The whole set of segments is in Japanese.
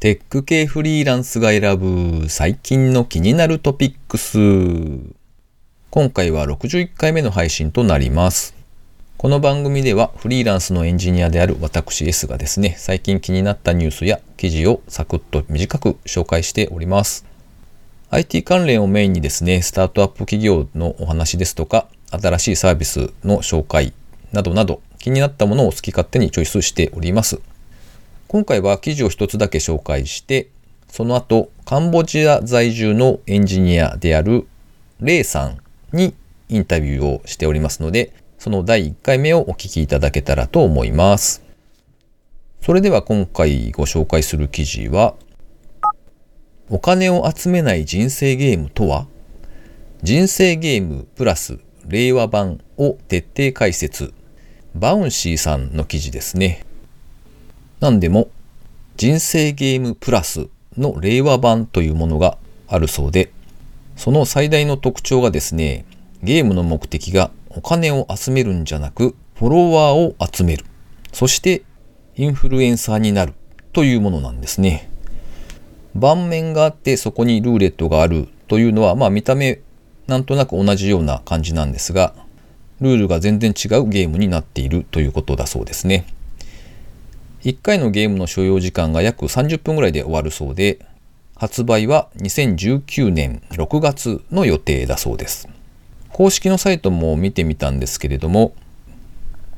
テック系フリーランスが選ぶ最近の気になるトピックス。今回は61回目の配信となります。この番組ではフリーランスのエンジニアである私 S がですね、最近気になったニュースや記事をサクッと短く紹介しております。IT 関連をメインにですね、スタートアップ企業のお話ですとか、新しいサービスの紹介などなど気になったものを好き勝手にチョイスしております。今回は記事を一つだけ紹介して、その後、カンボジア在住のエンジニアであるレイさんにインタビューをしておりますので、その第1回目をお聞きいただけたらと思います。それでは今回ご紹介する記事は、お金を集めない人生ゲームとは？人生ゲームプラス令和版を徹底解説。バウンシーさんの記事ですね。なんでも、人生ゲームプラスの令和版というものがあるそうで、その最大の特徴がですね、ゲームの目的がお金を集めるんじゃなく、フォロワーを集める。そして、インフルエンサーになるというものなんですね。盤面があってそこにルーレットがあるというのは、まあ見た目なんとなく同じような感じなんですが、ルールが全然違うゲームになっているということだそうですね。1回のゲームの所要時間が約30分ぐらいで終わるそうで、発売は2019年6月の予定だそうです。公式のサイトも見てみたんですけれども、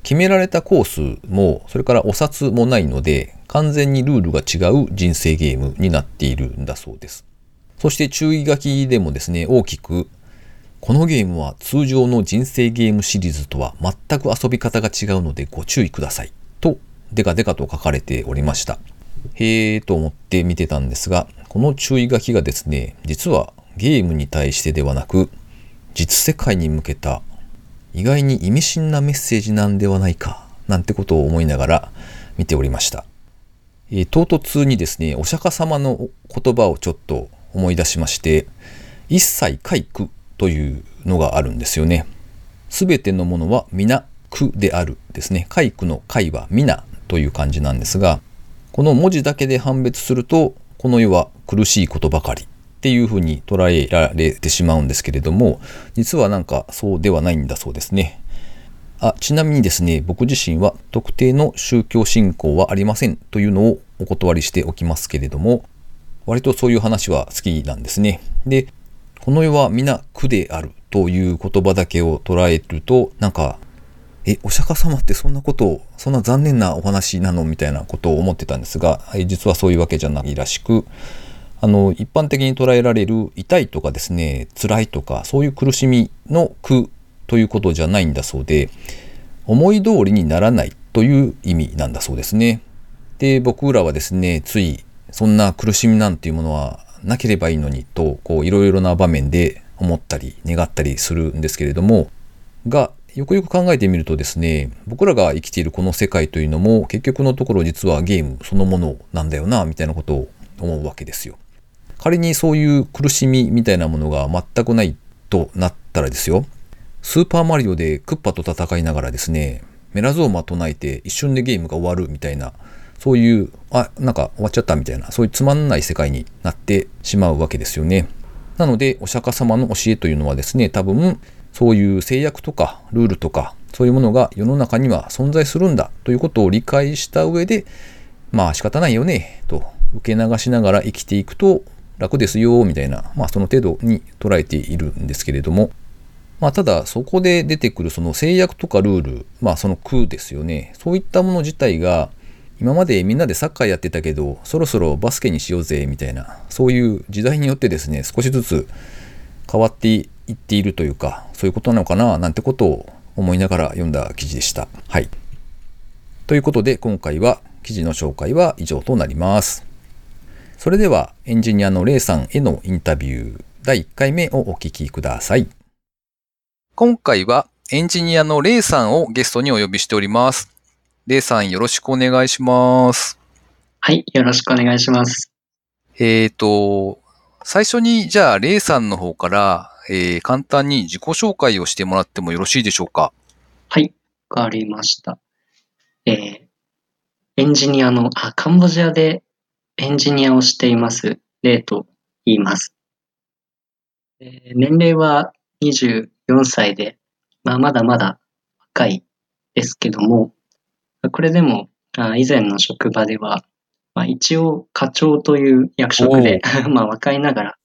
決められたコースも、それからお札もないので、完全にルールが違う人生ゲームになっているんだそうです。そして注意書きでもですね、大きく、このゲームは通常の人生ゲームシリーズとは全く遊び方が違うのでご注意ください。デカデカと書かれておりました。へえと思って見てたんですが、この注意書きがですね、実はゲームに対してではなく、実世界に向けた意外に意味深なメッセージなんではないか、なんてことを思いながら見ておりました。えー、唐突にですね、お釈迦様の言葉をちょっと思い出しまして、一切皆苦というのがあるんですよね。すべてのものは皆苦であるですね。皆苦の皆は皆という感じなんですが、この文字だけで判別すると、この世は苦しいことばかりっていうふうに捉えられてしまうんですけれども、実はなんかそうではないんだそうですね。あ、ちなみにですね、僕自身は特定の宗教信仰はありませんというのをお断りしておきますけれども、割とそういう話は好きなんですね。で、この世は皆苦であるという言葉だけを捉えると、なんかえ、お釈迦様ってそんなことを、そんな残念なお話なのみたいなことを思ってたんですが、実はそういうわけじゃないらしく、あの、一般的に捉えられる痛いとかですね、辛いとか、そういう苦しみの苦ということじゃないんだそうで、思い通りにならないという意味なんだそうですね。で、僕らはですね、つい、そんな苦しみなんていうものはなければいいのにと、こう、いろいろな場面で思ったり、願ったりするんですけれども、が、よくよく考えてみるとですね、僕らが生きているこの世界というのも結局のところ実はゲームそのものなんだよな、みたいなことを思うわけですよ。仮にそういう苦しみみたいなものが全くないとなったらですよ、スーパーマリオでクッパと戦いながらですね、メラゾーマ唱えて一瞬でゲームが終わるみたいな、そういう、あ、なんか終わっちゃったみたいな、そういうつまんない世界になってしまうわけですよね。なので、お釈迦様の教えというのはですね、多分、そういう制約とかルールとかそういうものが世の中には存在するんだということを理解した上でまあ仕方ないよねと受け流しながら生きていくと楽ですよみたいなまあその程度に捉えているんですけれども。まあただそこで出てくるその制約とかルールまあその空ですよね。そういったもの自体が今までみんなでサッカーやってたけどそろそろバスケにしようぜみたいなそういう時代によってですね少しずつ変わって言っているというか、そういうことなのかななんてことを思いながら読んだ記事でした。はい。ということで今回は記事の紹介は以上となります。それではエンジニアのレイさんへのインタビュー第1回目をお聞きください。今回はエンジニアのレイさんをゲストにお呼びしております。レイさんよろしくお願いします。はい、よろしくお願いします。えっ、ー、と、最初にじゃあレイさんの方からえー、簡単に自己紹介をしてもらってもよろしいでしょうか？はい、わかりました。えー、エンジニアの、あ、カンボジアで、エンジニアをしています、レイと言います。えー年齢は24歳で、まあ、まだまだ若いですけども、これでもあ以前の職場では、まあ、一応課長という役職で、まあ若いながら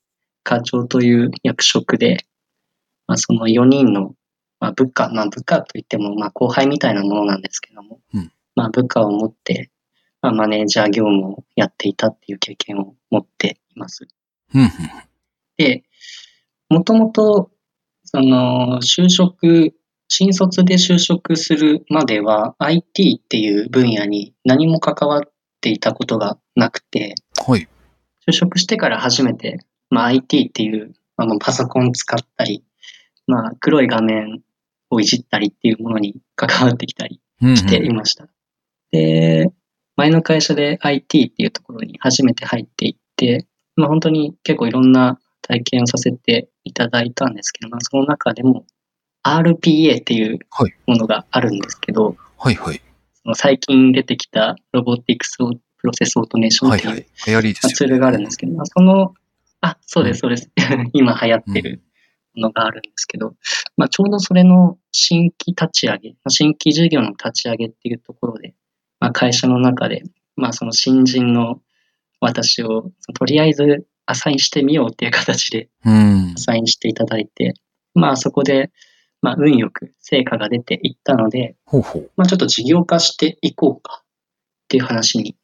課長という役職で、まあ、その4人の、まあ、部下、まあ部下といってもまあ後輩みたいなものなんですけども、うんまあ部下を持って、まあ、マネージャー業務をやっていたっていう経験を持っています。うんうん。で、もともと、その、就職、新卒で就職するまでは IT っていう分野に何も関わっていたことがなくて、はい。就職してから初めて、まあ、IT っていう、あのパソコン使ったり、まあ、黒い画面をいじったりっていうものに関わってきたりうんうんしていました。で、前の会社で IT っていうところに初めて入っていって、まあ本当に結構いろんな体験をさせていただいたんですけど、まあその中でも RPA っていうはいものがあるんですけど、はいはい。その最近出てきたロボティクスプロセスオートメーションっていう、はいはい。流行りですよ、ね。まあツールがあるんですけど、まあ、その、あ、そうです、そうです。今流行ってるのがあるんですけど、まあ、ちょうどそれの新規立ち上げ、まあ新規事業の立ち上げっていうところで、まあ、会社の中で、まあ、その新人の私を、とりあえずアサインしてみようっていう形でうんア。サインしていただいて、まあ、そこで、まあ、運よく成果が出ていったので、ほうほう。まあ、ちょっと事業化していこうかっていう話に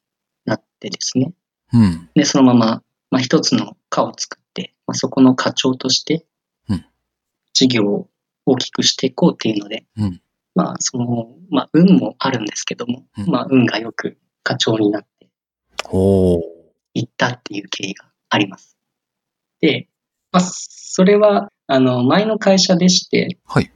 なってですね。うん。で、そのまま、まあ、一つの課を作って、まあ、そこの課長としてうん、事業を大きくしていこうっていうので、うんまあ、その、まあ、運もあるんですけども、うんまあ、運がよく課長になってほう。いったっていう経緯があります。で、まあ、それは、あの、前の会社でして、はい。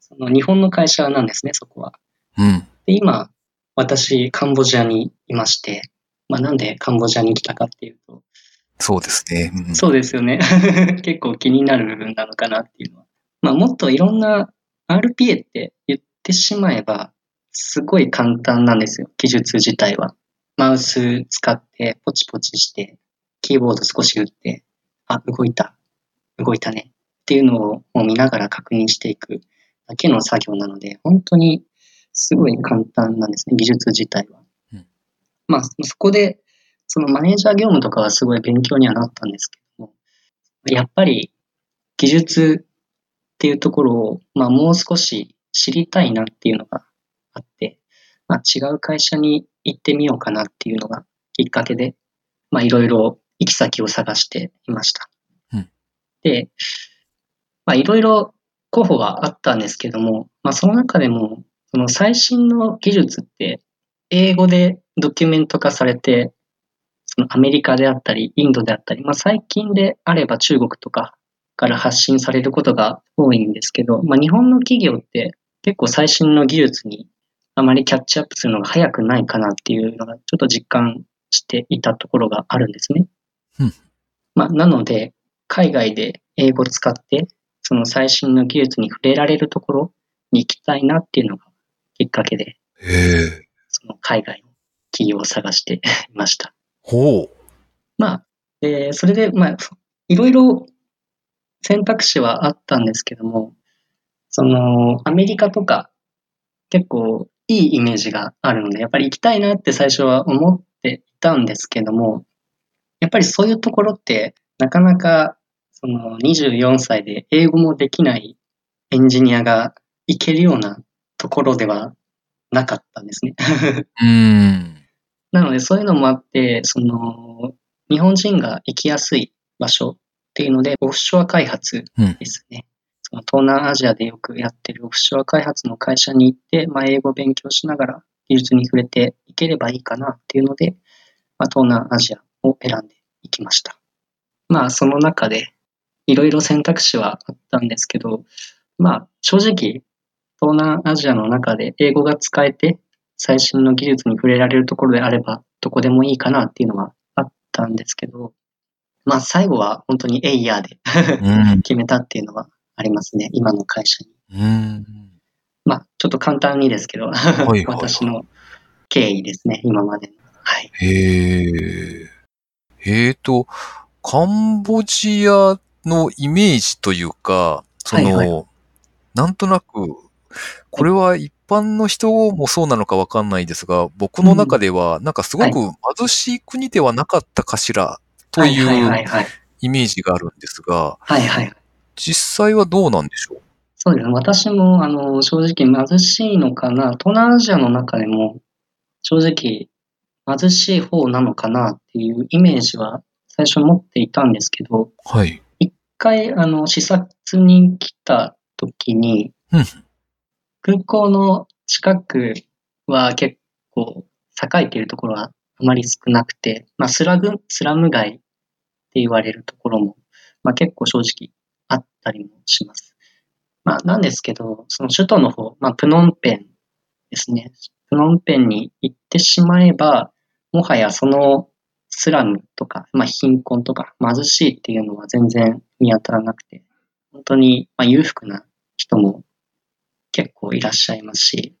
その日本の会社なんですね、そこは。うん。で、今、私、カンボジアにいまして、まあ、なんでカンボジアに来たかっていうと、そうですね。うん、そうですよね。結構気になる部分なのかなっていうのは。まあもっといろんな RPA って言ってしまえば、すごい簡単なんですよ。技術自体は。マウス使ってポチポチして、キーボード少し打って、あ、動いた。動いたね。っていうのをもう見ながら確認していくだけの作業なので、本当にすごい簡単なんですね。技術自体は。うんまあそこで、そのマネージャー業務とかはすごい勉強にはなったんですけども、やっぱり技術っていうところを、まあ、もう少し知りたいなっていうのがあって、まあ、違う会社に行ってみようかなっていうのがきっかけで、まあ、いろいろ行き先を探していました。うんで、まあ、いろいろ候補はあったんですけども、まあ、その中でも、その最新の技術って、英語でドキュメント化されて、そのアメリカであったり、インドであったり、まあ、最近であれば中国とかから発信されることが多いんですけど、まあ、日本の企業って結構最新の技術にあまりキャッチアップするのが早くないかなっていうのがちょっと実感していたところがあるんですね。うんまあ、なので、海外で英語を使って、その最新の技術に触れられるところに行きたいなっていうのがきっかけで。その海外の企業を探していました。ほう。まあ、えーそれで、まあ、いろいろ選択肢はあったんですけども、その、アメリカとか、結構いいイメージがあるので、やっぱり行きたいなって最初は思っていたんですけども、やっぱりそういうところって、なかなか、その24歳で英語もできないエンジニアが行けるようなところではなかったんですね。うーん。なので、そういうのもあって、その、日本人が行きやすい場所っていうので、オフショア開発うんですね。その東南アジアでよくやってるオフショア開発の会社に行って、まあ、英語を勉強しながら技術に触れていければいいかなっていうので、まあ、東南アジアを選んでいきました。まあ、その中で、いろいろ選択肢はあったんですけど、まあ、正直、東南アジアの中で英語が使えて、最新の技術に触れられるところであれば、どこでもいいかなっていうのはあったんですけど、まあ最後は本当にエイヤーでうん。決めたっていうのはありますね、今の会社に。うん。まあちょっと簡単にですけど、いはい私の経緯ですね、今までの。はい。へえ。えーと、カンボジアのイメージというか、その、はいなんとなく、これは一般の人もそうなのかわかんないですが、僕の中では、なんかすごく貧しい国ではなかったかしら、とはいうはい。イメージがあるんですが、はいはい。実際はどうなんでしょう？そうですね。私も、あの、正直貧しいのかな。東南アジアの中でも、正直貧しい方なのかなっていうイメージは最初持っていたんですけど、はい。一回、あの、視察に来た時にうん、空港の近くは結構栄えているところはあまり少なくて、まあ、スラグ、スラム街って言われるところも、まあ、結構正直あったりもします。まあ、なんですけど、その首都の方、まあ、プノンペンですね。プノンペンに行ってしまえば、もはやそのスラムとか、まあ、貧困とか貧しいっていうのは全然見当たらなくて、本当にまあ裕福な人も結構いらっしゃいますし、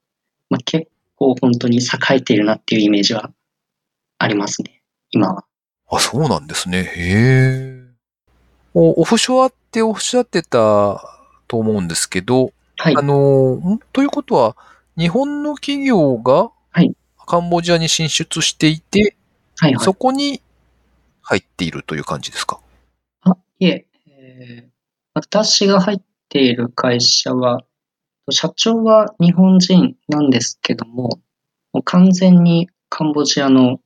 まあ、結構本当に栄えているなっていうイメージはありますね、今は。あ、そうなんですね。へえ。おオフショアっておっしゃってたと思うんですけど、はいあ。の、ん？ということは、日本の企業がはいカンボジアに進出していて、はいはいそ。こに入っているという感じですか？あ、いえ、えー私が入っている会社は、社長は日本人なんですけども、もう完全にカンボジアの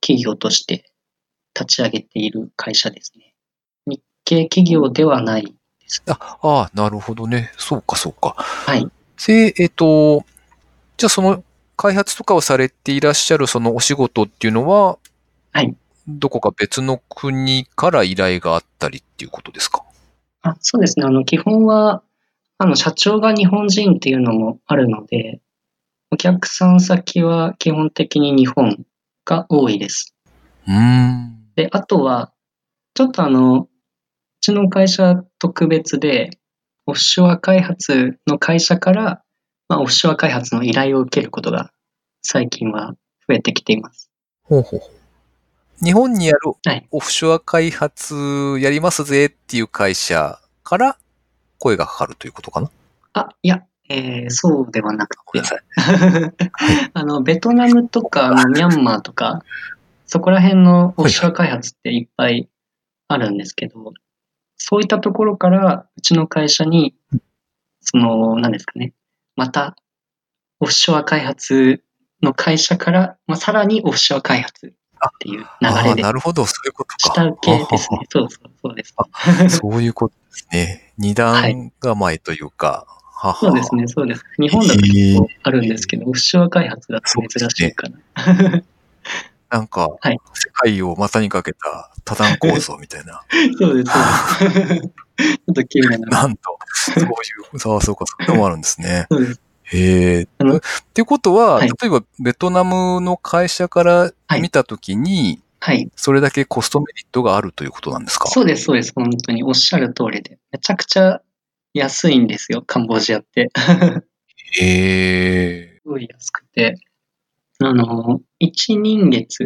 企業として立ち上げている会社ですね。日系企業ではないです。ああ、なるほどね。そうか、そうか。はい。で、えっと、じゃあその開発とかをされていらっしゃるそのお仕事っていうのは、はい。どこか別の国から依頼があったりっていうことですか？あそうですね。あの、基本は、あの、社長が日本人っていうのもあるので、お客さん先は基本的に日本が多いです。うーん。で、あとは、ちょっとあの、うちの会社特別で、オフショア開発の会社から、まあ、オフショア開発の依頼を受けることが最近は増えてきています。ほうほうほう。日本にあるはい。オフショア開発やりますぜっていう会社から声がかかるということかな？あ、いや、えーそうではなくて。あの、ベトナムとか、あのミャンマーとか、そこら辺のオフショア開発っていっぱいあるんですけど、そういったところから、うちの会社に、その、何ですかね、また、オフショア開発の会社から、まあ、さらにオフショア開発っていう流れでな、るほど、そういうことか。下請けですね。そうそう、そうです。そういうことですね。二段構えというか。ははそうですね、そうです。日本だと結構あるんですけど、オフショア開発だと珍しいかな。なんか、はい世界を股にかけた多段構造みたいな。そうです、そうです。ちょっと奇妙な。なんと、そういう、そうそうか、そういうのもあるんですね。そうです。へえ。ってことは、はい例えばベトナムの会社から見たときに、はい。それだけコストメリットがあるということなんですか？そうです、そうです。本当におっしゃる通りで。めちゃくちゃ安いんですよ、カンボジアって。へえ。すごい安くて。あの、1人月、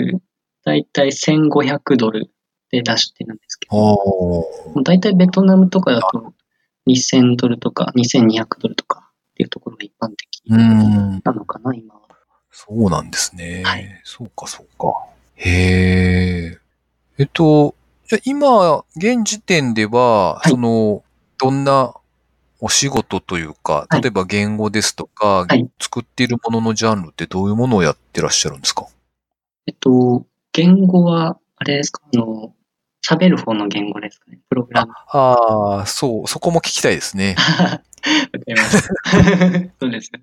だいたい1500ドルで出してるんですけど、だいたいベトナムとかだと2000ドルとか2200ドルとかっていうところが一般的うん。なのかな、今は。そうなんですね。はいそうか、そうか。へえ。えっと、じゃあ今、現時点では、はいその、どんなお仕事というか、はい例えば言語ですとか、はい作っているもののジャンルってどういうものをやってらっしゃるんですか？えっと、言語は、あれですか、あの、喋る方の言語ですかね、プログラム。ああ、そう、そこも聞きたいですね。そうですね。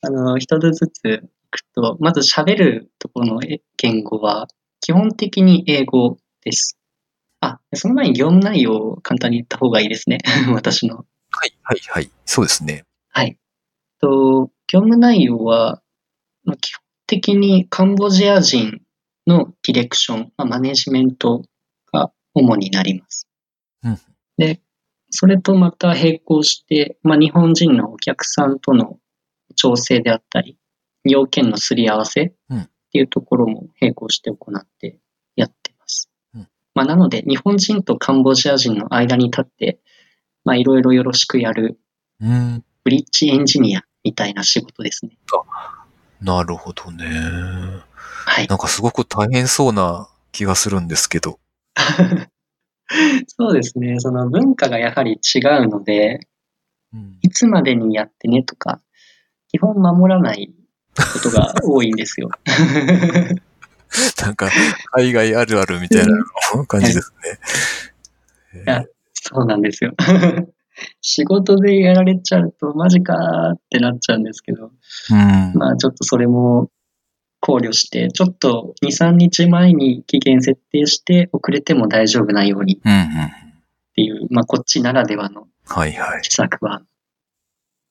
あの、一つずついくと、まず喋るところのえ言語は、基本的に英語です。あ、その前に業務内容を簡単に言った方がいいですね。私の。はい、はい、はい。そうですね。はい。と、業務内容は、まあ基本的にカンボジア人のディレクション、まあ、マネジメントが主になります。うんで、それとまた並行して、まあ、日本人のお客さんとの調整であったり、要件のすり合わせってうんいうところも並行して行ってやってます。まあ、なので、日本人とカンボジア人の間に立って、まあ、いろいろよろしくやる、うん。ブリッジエンジニアみたいな仕事ですね。なるほどね。はい。なんかすごく大変そうな気がするんですけど。そうですね。その文化がやはり違うので、うんいつまでにやってねとか、基本守らないことが多いんですよ。なんか、海外あるあるみたいな感じですね。やそうなんですよ。仕事でやられちゃうと、マジかーってなっちゃうんですけど、うん。まあちょっとそれも考慮して、ちょっと2、3日前に期限設定して、遅れても大丈夫なようにっうんうん。ていう、まあこっちならではの。施策は、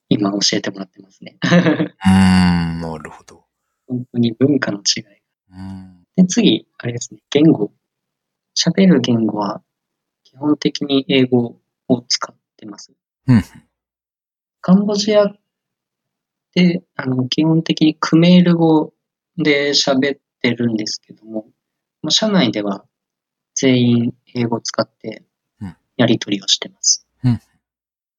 今教えてもらってますね。うーん、なるほど。本当に文化の違い。うん。で、次、あれですね、言語。喋る言語は、基本的に英語を使ってます。うんカンボジアって、あの、基本的にクメール語で喋ってるんですけども、まあ社内では全員英語を使ってうんやり取りをしてます。うん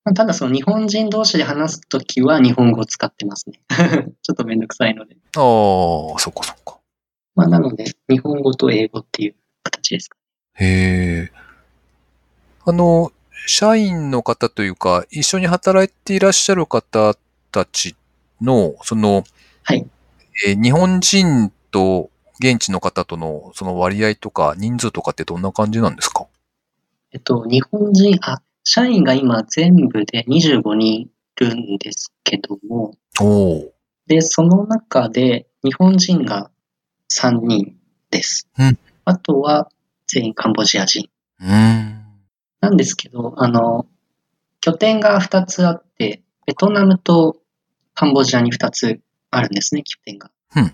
まあただその日本人同士で話すときは日本語を使ってますね。ちょっとめんどくさいので。ああ、そっかそっか。まあなので、日本語と英語っていう形ですか。へえ。あの、社員の方というか、一緒に働いていらっしゃる方たちの、その、はいえー日本人と現地の方とのその割合とか人数とかってどんな感じなんですか？えっと、日本人、あ、社員が今全部で25人いるんですけども。で、その中で日本人が3人です。うんあとは全員カンボジア人。うーん。なんですけど、あの、拠点が2つあって、ベトナムとカンボジアに2つあるんですね、拠点が。うん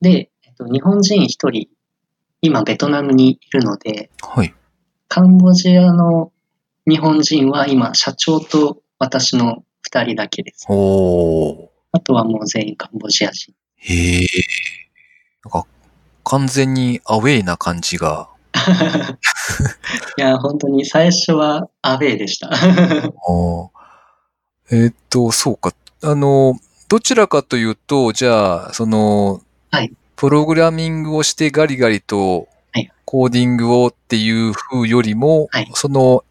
で、えっと、日本人1人、今ベトナムにいるので、はい。カンボジアの日本人は今、社長と私の2人だけです。おお。あとはもう全員カンボジア人。へえ。なんか、完全にアウェイな感じが。いや、本当に最初はアウェーでした。えーっと、そうか。あの、どちらかというと、じゃあ、その、はいプログラミングをしてガリガリとはいコーディングをっていう風よりも、はいその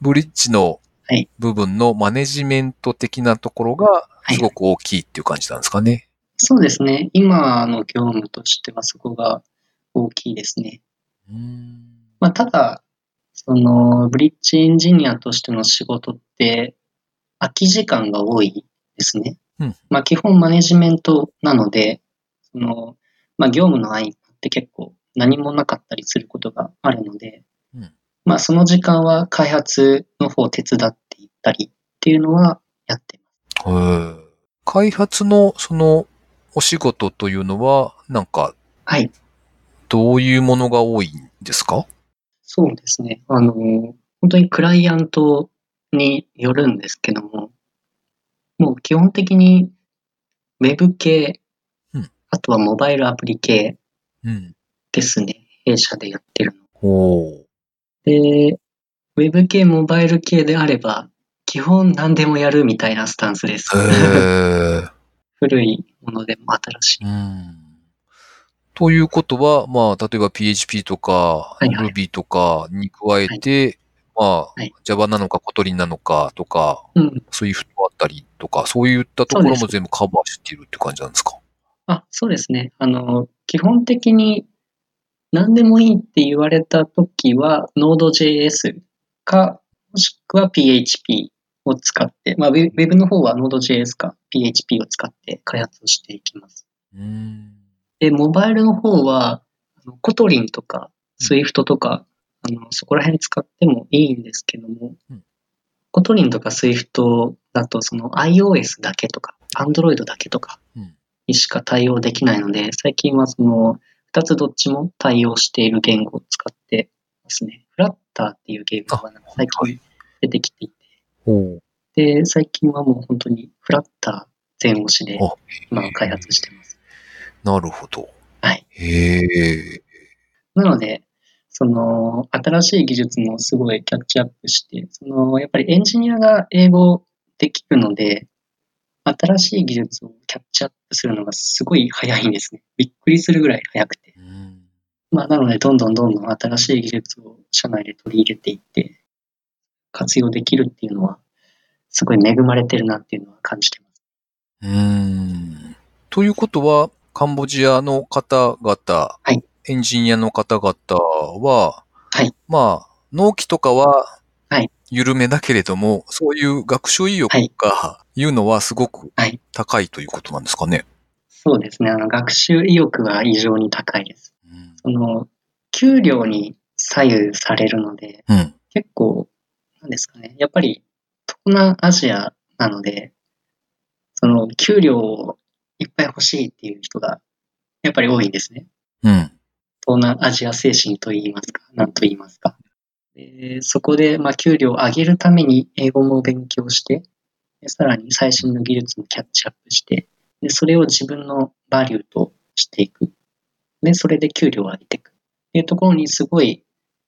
ブリッジのはい部分のマネジメント的なところがいすごく大きいっていう感じなんですかね。そうですね。今の業務としてはそこが大きいですね。うんまあ、ただ、その、ブリッジエンジニアとしての仕事って、空き時間が多いですね。うんまあ、基本マネジメントなので、その、まあ、業務の合間って結構何もなかったりすることがあるので、うんまあ、その時間は開発の方を手伝っていったりっていうのはやってます。開発のそのお仕事というのは、なんかはい。どういうものが多いんですか？そうですね。あの、本当にクライアントによるんですけども、もう基本的にウェブ系、うんあとはモバイルアプリ系うん。ですね。弊社でやってるの。で、ウェブ系、モバイル系であれば、基本何でもやるみたいなスタンスです。古いものでも新しい。うんということは、まあ、例えば PHP とか、いはい Ruby とかに加えて、まあ、はい Java なのか、 Kotlin なのかとか、うん。Swift あったりとか、そういったところも全部カバーしているって感じなんですか？あ、そうですね。あの、基本的に何でもいいって言われたときは、Node.js か、もしくは PHP を使って、まあ、ウェブの方は Node.js か PHP を使って開発をしていきます。うん。で、モバイルの方は、 Kotlin とか Swift とか、あの、そこら辺使ってもいいんですけども、うん Kotlin とか Swift だと、その iOS だけとか、Android だけとかうんにしか対応できないので、最近はその、二つどっちも対応している言語を使ってますね。フラッターっていうゲームが最近出てきていて。で、最近はもう本当にフラッター全押しであ今は開発してます。なるほど。はい。へえ。なので、その、新しい技術もすごいキャッチアップして、その、やっぱりエンジニアが英語できるので、新しい技術をキャッチアップするのがすごい早いんですね。びっくりするぐらい早くて。うんまあ、なので、どんどんどんどん新しい技術を社内で取り入れていって、活用できるっていうのは、すごい恵まれてるなっていうのは感じてます。うーんということは、カンボジアの方々、はいエンジニアの方々は、はいまあ、納期とかははい、緩めだけれども、そういう学習意欲が、いうのはすごくはい高いということなんですかね。そうですね。あの、学習意欲は異常に高いです。うんその、給料に左右されるので、うん。結構、なんですかね。やっぱり、東南アジアなので、その、給料をいっぱい欲しいっていう人が、やっぱり多いんですね。うん。東南アジア精神と言いますか、なんと言いますか。でそこで、まあ、給料を上げるために英語も勉強して、でさらに最新の技術もキャッチアップして、でそれを自分のバリューとしていく。で、それで給料を上げていく。っていうところにすごい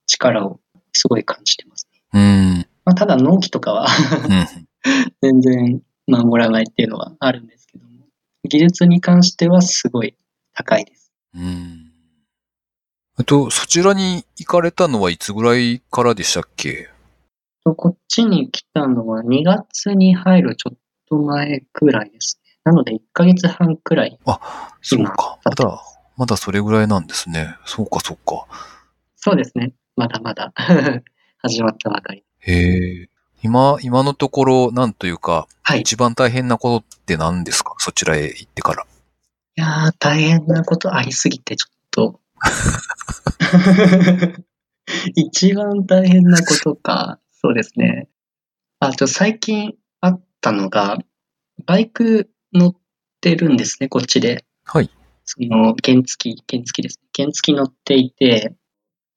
力をすごい感じてますね。うん。まあ、ただ納期とかはうん。全然守らないっていうのはあるんですけども、技術に関してはすごい高いです。うん。えっと、そちらに行かれたのはいつぐらいからでしたっけ？とこっちに来たのは2月に入るちょっと前くらいですね。なので1ヶ月半くらい。今そうか。まだ、まだそれぐらいなんですね。そうか、そうか。そうですね。まだまだ 始まったばかり。へえ。今、今のところ、なんというか、はい。い一番大変なことって何ですか？そちらへ行ってから。やー、大変なことありすぎてちょっと。一番大変なことか。そうですね。あ、と最近あったのが、バイク乗ってるんですね、こっちで。はい。その、原付き、原付きですね。原付き乗っていて、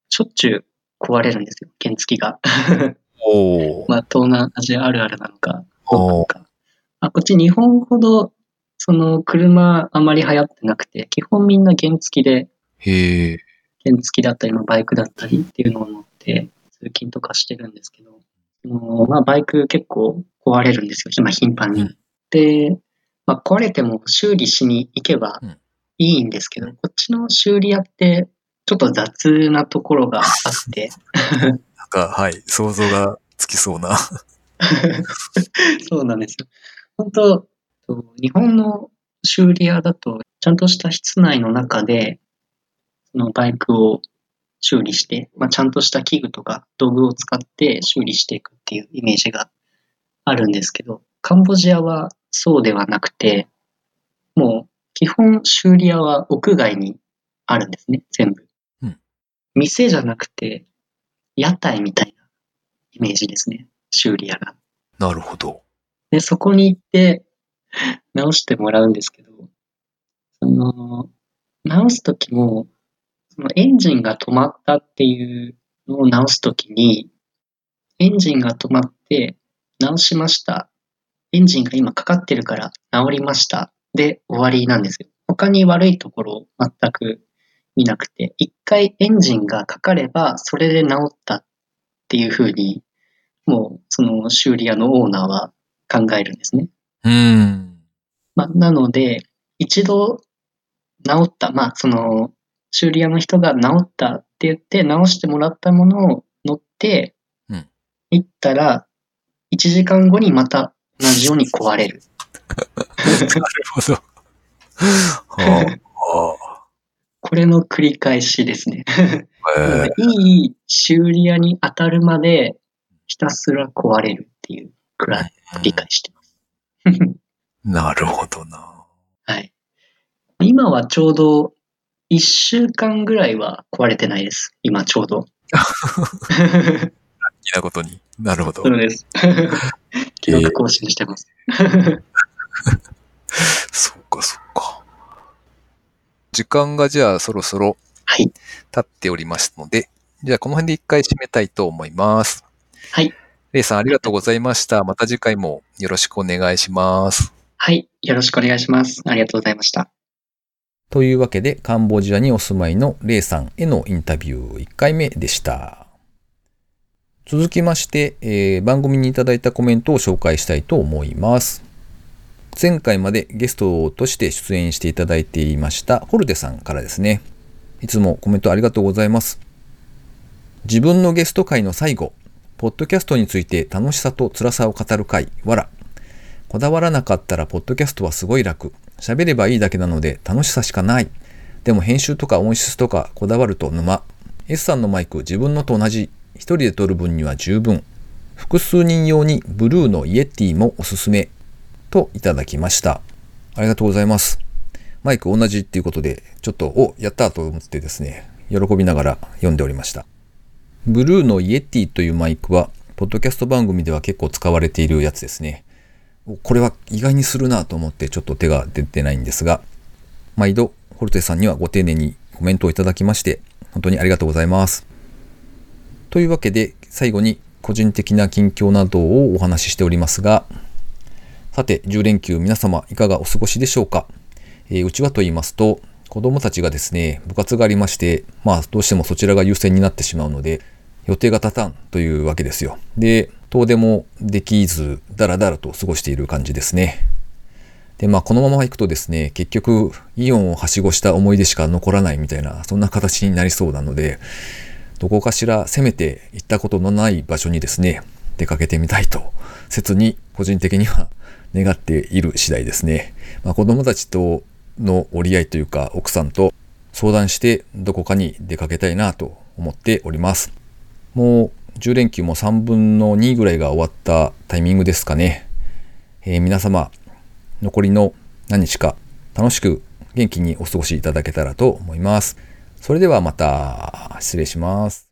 しょっちゅう壊れるんですよ、原付きが。おー。まあ、東南アジアあるあるなのか、どうなのか。あ、こっち日本ほど、その、車あまり流行ってなくて、基本みんな原付きで、へえ。原付きだったり、まあバイクだったりっていうのを乗って、通勤とかしてるんですけど、もうまあ、バイク結構壊れるんですよ、今頻繁に。うんで、まあ、壊れても修理しに行けばうんいいんですけど、こっちの修理屋って、ちょっと雑なところがあって、なんか、はい。想像がつきそうな。そうなんですよ。本当、日本の修理屋だと、ちゃんとした室内の中で、そのバイクを修理して、まあ、ちゃんとした器具とか道具を使って修理していくっていうイメージがあるんですけど、カンボジアはそうではなくて、もう基本修理屋は屋外にあるんですね、全部。うん店じゃなくて、屋台みたいなイメージですね、修理屋が。なるほど。で、そこに行って直してもらうんですけど、その、直すときも、そのエンジンが止まったっていうのを直すときに、エンジンが止まって直しました。エンジンが今かかってるから直りました。で終わりなんですよ。他に悪いところ全く見なくて、一回エンジンがかかればそれで直ったっていうふうに、もうその修理屋のオーナーは考えるんですね。うーん。まあ、なので、一度治った、まあ、その、修理屋の人が治ったって言って、直してもらったものを乗ってうん、行ったら、1時間後にまた同じように壊れる。なるほど。はあ。これの繰り返しですね。えなのでいい修理屋に当たるまで、ひたすら壊れるっていうくらい繰り返してます。なるほどな。はい。今はちょうど1週間ぐらいは壊れてないです。今ちょうど。好きなことに。なるほどそ。うです。記録更新してます。そうか、そうか。時間がじゃあそろそろはい。経っておりますので、じゃあこの辺で一回締めたいと思います。はい。レイさんありがとうございました。また次回もよろしくお願いします。はい。よろしくお願いします。ありがとうございました。というわけで、カンボジアにお住まいのレイさんへのインタビュー1回目でした。続きまして、えー番組にいただいたコメントを紹介したいと思います。前回までゲストとして出演していただいていましたホルデさんからですね。いつもコメントありがとうございます。自分のゲスト会の最後、ポッドキャストについて楽しさと辛さを語る会、わら。こだわらなかったらポッドキャストはすごい楽。喋ればいいだけなので楽しさしかない。でも編集とか音質とかこだわると沼。S さんのマイク自分のと同じ。一人で撮る分には十分。複数人用にブルーのイエティもおすすめ。といただきました。ありがとうございます。マイク同じっていうことで、ちょっと、お、やったと思ってですね、喜びながら読んでおりました。ブルーのイエティというマイクは、ポッドキャスト番組では結構使われているやつですね。これは意外にするなと思ってちょっと手が出てないんですが、毎度、ホルテさんにはご丁寧にコメントをいただきまして、本当にありがとうございます。というわけで、最後に個人的な近況などをお話ししておりますが、さて、10連休皆様いかがお過ごしでしょうか、えーうちはと言いますと、子供たちがですね、部活がありまして、まあどうしてもそちらが優先になってしまうので、予定が立たんというわけですよ。で、遠出もできず、だらだらと過ごしている感じですね。で、まあこのまま行くとですね、結局イオンをはしごした思い出しか残らないみたいな、そんな形になりそうなので、どこかしらせめて行ったことのない場所にですね、出かけてみたいと、切に個人的には 願っている次第ですね。まあ、子供たちとの折り合いというか、奥さんと相談してどこかに出かけたいなと思っております。もう10連休も3分の2ぐらいが終わったタイミングですかね。えー皆様、残りの何日か楽しく元気にお過ごしいただけたらと思います。それではまた失礼します。